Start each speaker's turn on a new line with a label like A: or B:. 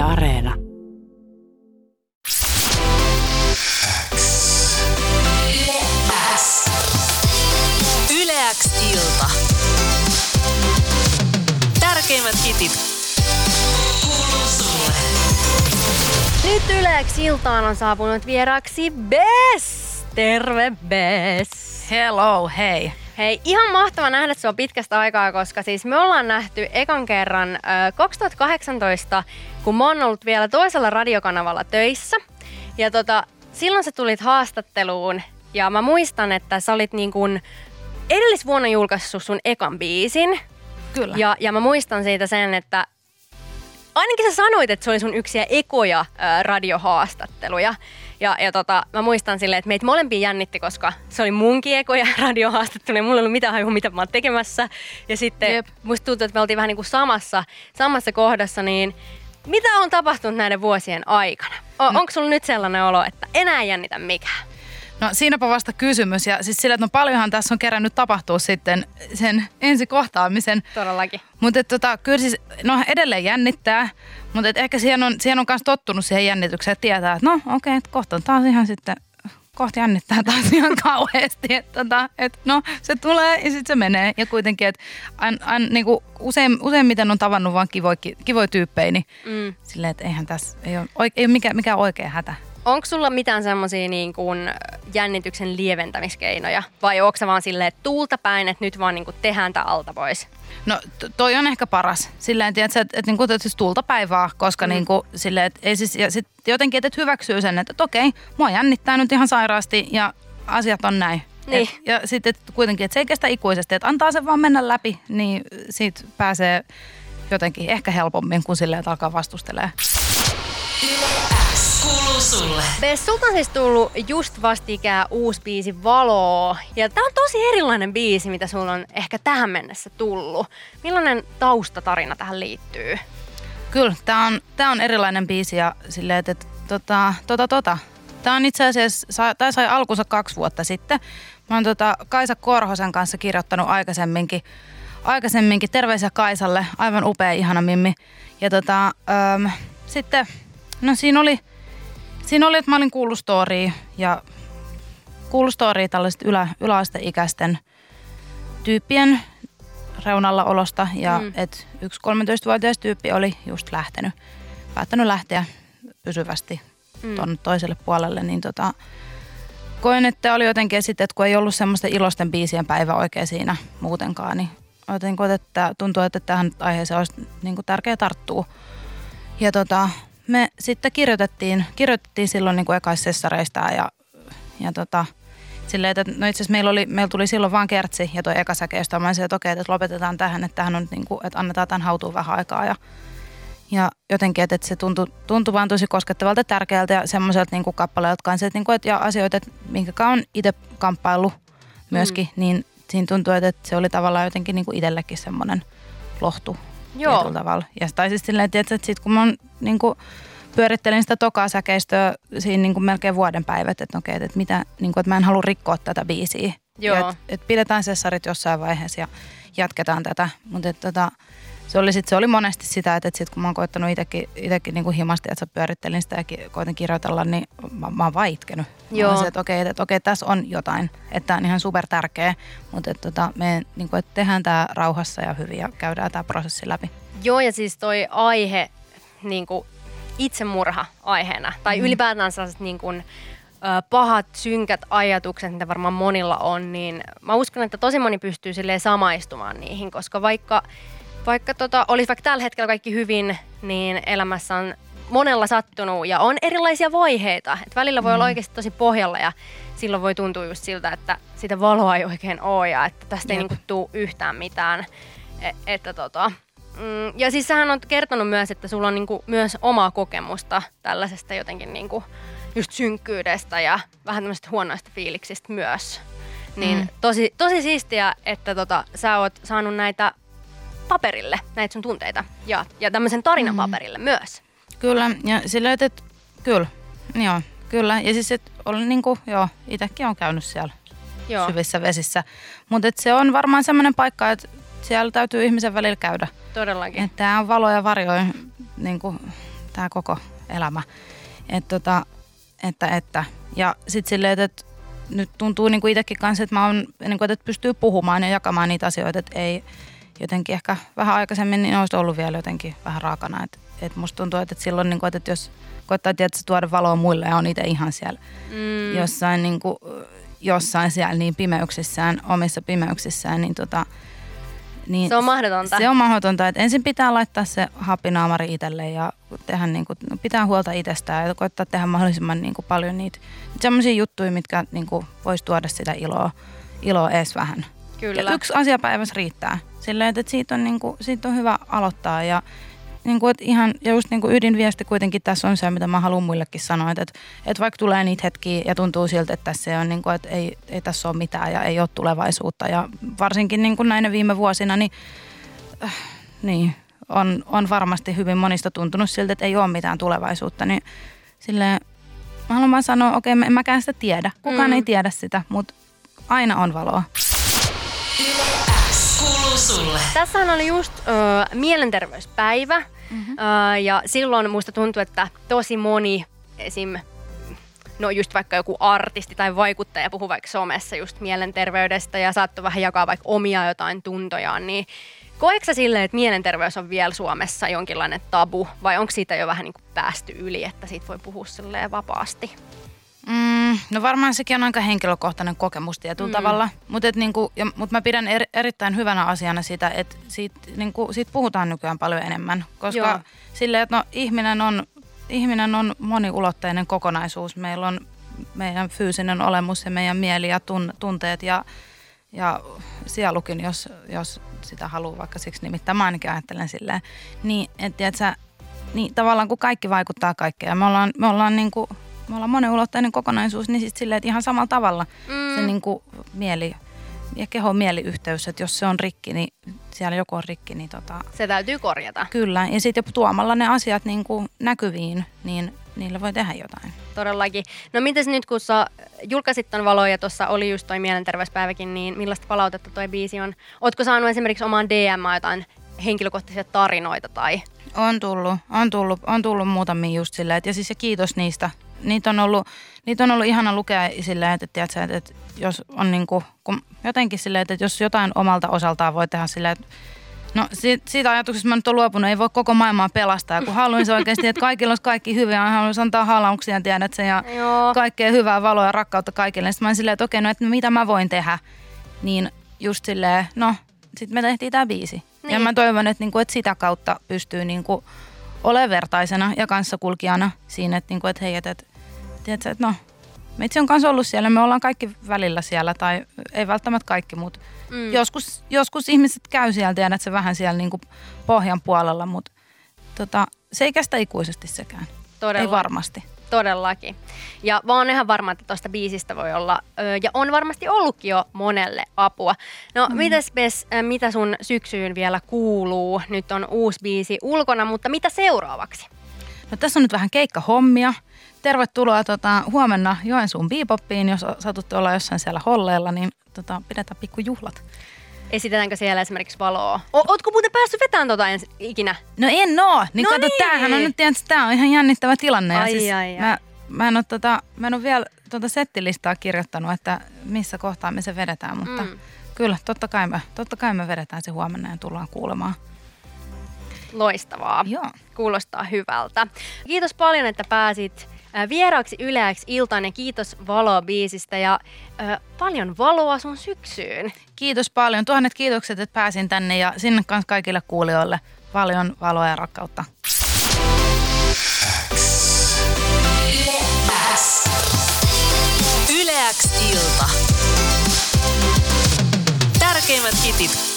A: Yle Areena.
B: Yleäks ilta. Tärkeimmät hitit.
C: Nyt Yleeksi iltaan on saapunut vieraaksi Bess. Terve Bess.
D: Hello, hei.
C: Hei, ihan mahtava nähdä sua pitkästä aikaa, koska siis me ollaan nähty ekan kerran ö, 2018, kun mä oon ollut vielä toisella radiokanavalla töissä. Ja tota, silloin sä tulit haastatteluun ja mä muistan, että sä olit niin kuin edellisvuonna julkaissut sun ekan biisin.
D: Kyllä.
C: Ja, ja mä muistan siitä sen, että ainakin sä sanoit, että se oli sun yksiä ekoja ää, radiohaastatteluja. Ja, ja tota, mä muistan silleen, että meitä molempia jännitti, koska se oli munkin ekoja radiohaastatteluja. Mulla ei ollut mitään hajua, mitä mä oon tekemässä. Ja sitten
D: Jep.
C: musta tuntuu, että me oltiin vähän niin kuin samassa, samassa kohdassa, niin mitä on tapahtunut näiden vuosien aikana? O,
D: No.
C: Onko sulla nyt sellainen olo, että enää jännitä mikään?
D: No siinäpä vasta kysymys. Ja siis sillä, että no paljonhan tässä on kerännyt tapahtua sitten sen ensi kohtaamisen.
C: Todellakin.
D: Mutta tota, kyllä siis, no edelleen jännittää. Mutta et ehkä siihen on, siihen on myös tottunut siihen jännitykseen, että tietää, että no okei, okay, että kohta on taas ihan sitten, kohta jännittää taas ihan kauheasti. Että tota, et, no se tulee ja sitten se menee. Ja kuitenkin, että ain, ain, niinku usein, useimmiten on tavannut vaan kivoja, kivoja tyyppejä, niin
C: Mm.
D: silleen, että eihän tässä, ei ole, ei ole mikään, mikään oikea hätä.
C: Onko sulla mitään semmoisia niin kuin jännityksen lieventämiskeinoja? Vai onko se vaan silleen, että tuulta päin, että nyt vaan niin kuin tehdään tää alta pois?
D: No to- toi on ehkä paras. Silleen, tiedätkö, että, että, että, että siis tulta päivää, koska mm. niin kuin, silleen, että ei siis, ja sit jotenkin, että, hyväksyy sen, että, että okei, mua jännittää nyt ihan sairaasti ja asiat on näin.
C: Niin.
D: Et, ja sitten että kuitenkin, että se ei kestä ikuisesti, että antaa sen vaan mennä läpi, niin siitä pääsee jotenkin ehkä helpommin kuin silleen, että alkaa vastustelemaan.
B: Kuuluu sulle.
C: Bess, sulta on siis tullut just vastikään uusi biisi Valoo. Ja tää on tosi erilainen biisi, mitä sulla on ehkä tähän mennessä tullut. Millainen taustatarina tähän liittyy?
D: Kyllä, tämä on, tää on erilainen biisi ja silleen, että, tota, tota, tota. Tämä on itse asiassa, sa- tää sai alkunsa kaksi vuotta sitten. Mä oon tota Kaisa Korhosen kanssa kirjoittanut aikaisemminkin, aikaisemminkin terveisiä Kaisalle, aivan upea, ihana mimmi. Ja tota, äm, sitten, no siinä oli, siinä oli, että mä olin kuullut storya ja kuullut storya tällaiset ylä, yläasteikäisten tyyppien reunalla olosta ja
C: Mm.
D: että yksi 13-vuotias tyyppi oli just lähtenyt, päättänyt lähteä pysyvästi
C: mm.
D: tuonne toiselle puolelle, niin tota, koin, että oli jotenkin sitten, että kun ei ollut semmoista ilosten biisien päivä oikein siinä muutenkaan, niin jotenkin, että tuntuu, että tähän aiheeseen olisi niin kuin tärkeä tarttua. Ja tota, me sitten kirjoitettiin, kirjoitettiin silloin niin kuin ekaissessareista ja, ja tota, silleen, että no itse asiassa meillä, oli, meillä tuli silloin vaan kertsi ja toi eka säke, josta mä olisin, että okei, että lopetetaan tähän, että tähän on niin kuin, että annetaan tämän hautuun vähän aikaa ja ja jotenkin, että, että se tuntui, tuntui vaan tosi koskettavalta tärkeältä ja semmoiselta niin kappaleelta kanssa, että, niin kuin, että ja asioita, että minkä on itse kamppaillut myöskin, mm. niin siinä tuntui, että, että se oli tavallaan jotenkin niin kuin itsellekin semmoinen lohtu
C: Joo.
D: tietyllä tavalla. Ja tai siis silleen, että, että sit kun mä oon, niin kuin, pyörittelin sitä tokaa säkeistöä siinä niin kuin melkein vuoden päivät, että okei, että, mitä, niin kuin, että mä en halua rikkoa tätä biisiä.
C: Joo.
D: Ja että, että pidetään sessarit jossain vaiheessa ja jatketaan tätä. Mutta että, tota, se oli, sit, se oli monesti sitä, että, että sit kun mä oon koittanut itsekin, niin kuin himasti, että sä pyörittelin sitä ja koitin kirjoitella, niin mä, mä oon vaan itkenyt. Mä
C: Joo.
D: olin se, että okei, että, okei, tässä on jotain, että tämä on ihan super tärkeä, mutta että, tota, me niin kuin, että tehdään tämä rauhassa ja hyvin ja käydään tämä prosessi läpi.
C: Joo, ja siis toi aihe, niin kuin itsemurha aiheena, tai mm. ylipäätään sellaiset niin kuin, pahat, synkät ajatukset, mitä varmaan monilla on, niin mä uskon, että tosi moni pystyy silleen samaistumaan niihin, koska vaikka, vaikka tota, olisi vaikka tällä hetkellä kaikki hyvin, niin elämässä on monella sattunut ja on erilaisia vaiheita. Et välillä voi olla oikeasti tosi pohjalla ja silloin voi tuntua just siltä, että sitä valoa ei oikein ole ja että tästä ei
D: Jep.
C: niinku tuu yhtään mitään. E- että tota, mm, ja siis sähän on kertonut myös, että sulla on niinku myös omaa kokemusta tällaisesta jotenkin niinku just synkkyydestä ja vähän tämmöisistä huonoista fiiliksistä myös. Niin
D: Mm.
C: tosi, tosi siistiä, että tota, sä oot saanut näitä paperille, näitä sun tunteita ja, ja tämmöisen tarinan
D: Mm.
C: paperille myös.
D: Kyllä, ja sillä että, kyllä, joo, kyllä. Ja siis, että olen niin kuin, joo, itsekin on käynyt siellä
C: Joo.
D: syvissä vesissä. Mutta se on varmaan semmoinen paikka, että siellä täytyy ihmisen välillä käydä.
C: Todellakin.
D: Että tämä on valo ja varjo, niin kuin, tämä koko elämä. Et tota, että, että. Ja sitten silleen, että nyt tuntuu niin kuin itsekin kanssa, että, mä oon, niin kuin, että pystyy puhumaan ja jakamaan niitä asioita, että ei jotenkin ehkä vähän aikaisemmin niin olisi ollut vielä jotenkin vähän raakana. Että, että musta tuntuu, että silloin, niin kuin, että jos koittaa tietysti tuoda valoa muille ja on itse ihan siellä mm. jossain, niin kuin, jossain siellä niin pimeyksissään, omissa pimeyksissään, niin tota, niin
C: se on mahdotonta.
D: Se on mahdotonta, että ensin pitää laittaa se happinaamari itselle ja tehdä niin kuin, pitää huolta itsestään ja koittaa tehdä mahdollisimman niin kuin paljon niitä sellaisia juttuja, mitkä niin kuin, voisi tuoda sitä iloa, iloa edes vähän.
C: Kyllä.
D: Ja yksi asia päivässä riittää. Silleen, että siitä on, niin kuin, siitä on hyvä aloittaa ja niin kuin, että ihan, ja just niin kuin ydinviesti kuitenkin tässä on se, mitä mä haluan muillekin sanoa, että, että vaikka tulee niitä hetkiä ja tuntuu siltä, että tässä on, niin kuin, että ei, ei tässä ole mitään ja ei ole tulevaisuutta ja varsinkin niin kuin näinä viime vuosina, niin, äh, niin on, on varmasti hyvin monista tuntunut siltä, että ei ole mitään tulevaisuutta, niin silleen, mä haluan vaan sanoa, okei, okay, en mäkään sitä tiedä, kukaan mm. ei tiedä sitä, mutta aina on valoa.
C: Sulle. Tässähän oli just ö, mielenterveyspäivä mm-hmm. ö, ja silloin musta tuntui, että tosi moni esim no just vaikka joku artisti tai vaikuttaja puhuu vaikka somessa just mielenterveydestä ja saattoi vähän jakaa vaikka omia jotain tuntojaan, niin koetko sä silleen, että mielenterveys on vielä Suomessa jonkinlainen tabu vai onko siitä jo vähän niin kuin päästy yli, että siitä voi puhua silleen vapaasti?
D: Mm, no varmaan sekin on aika henkilökohtainen kokemus tietyllä mm. tavalla, mutta niinku, mut mä pidän er, erittäin hyvänä asiana sitä, että siitä, niinku, siitä puhutaan nykyään paljon enemmän, koska silleen, että no, ihminen, on, ihminen on moniulotteinen kokonaisuus. Meillä on meidän fyysinen olemus ja meidän mieli ja tun, tunteet ja, ja sielukin, jos, jos sitä haluaa vaikka siksi nimittäin, mä ainakin ajattelen silleen, niin, että niin tavallaan kun kaikki vaikuttaa kaikkeen me ollaan, me ollaan niinku me ollaan monenulotteinen kokonaisuus, niin sitten silleen, että ihan samalla tavalla mm. se niin kuin mieli ja kehon mieliyhteys, että jos se on rikki, niin siellä joku on rikki, niin tota...
C: Se täytyy korjata.
D: Kyllä, ja sitten tuomalla ne asiat niin kuin näkyviin, niin niillä voi tehdä jotain.
C: Todellakin. No mites nyt, kun sä julkaisit ton valoja, tuossa oli just toi mielenterveyspäiväkin, niin millaista palautetta toi biisi on? Ootko saanut esimerkiksi omaan DM jotain henkilökohtaisia tarinoita tai...
D: On tullut, on tullut, on tullut muutamia just silleen, ja siis ja kiitos niistä niitä on ollut, niitä on ollut ihana lukea silleen, että, tiedätkö, että, että jos on niin kuin, kun jotenkin silleen, että jos jotain omalta osaltaan voi tehdä silleen, että No siitä, siitä ajatuksesta mä nyt olen luopunut, ei voi koko maailmaa pelastaa. Ja kun haluan se oikeasti, että kaikilla olisi kaikki hyvää, haluan antaa halauksia, tiedät sen, ja Joo. kaikkea hyvää valoa ja rakkautta kaikille. Sitten mä silleen, että okei, no että mitä mä voin tehdä. Niin just silleen, no, sitten me tehtiin tämä biisi. Niin. Ja mä toivon, että, niinku, että sitä kautta pystyy niinku, olemaan vertaisena ja kanssakulkijana siinä, että, niinku, että hei, että, että tiedätkö, että no, meitsi on kanssa ollut siellä, me ollaan kaikki välillä siellä, tai ei välttämättä kaikki, mutta mm. joskus, joskus ihmiset käy siellä, tiedät se vähän siellä niin kuin pohjan puolella, mutta tota, se ei kestä ikuisesti sekään. Todella. Ei varmasti.
C: Todellakin. Ja vaan ihan varma, että tuosta biisistä voi olla, ja on varmasti ollutkin jo monelle apua. No mm. mitäs Bes, mitä sun syksyyn vielä kuuluu? Nyt on uusi biisi ulkona, mutta mitä seuraavaksi?
D: No tässä on nyt vähän keikkahommia. Tervetuloa tota, huomenna Joensuun Beboppiin, jos satutte olla jossain siellä holleilla, niin tota, pidetään pikkujuhlat.
C: Esitetäänkö siellä esimerkiksi valoa? O- ootko muuten päässyt vetämään tota ens ikinä?
D: No en oo. Niin no kato, niin. tämähän on nyt tietysti, tää on ihan jännittävä tilanne.
C: Ai,
D: ja siis
C: ai, ai.
D: Mä, mä, en ole tota, mä en ole vielä tuota settilistaa kirjoittanut, että missä kohtaa me se vedetään, mutta mm. kyllä, totta kai, me, totta kai me vedetään se huomenna ja tullaan kuulemaan.
C: Loistavaa.
D: Joo.
C: Kuulostaa hyvältä. Kiitos paljon, että pääsit vieraaksi Yleäksi iltaan ja kiitos Valo-biisistä ja ö, paljon valoa sun syksyyn.
D: Kiitos paljon. Tuhannet kiitokset, että pääsin tänne ja sinne kanssa kaikille kuulijoille paljon valoa ja rakkautta.
B: Yleäks ilta. Tärkeimmät hitit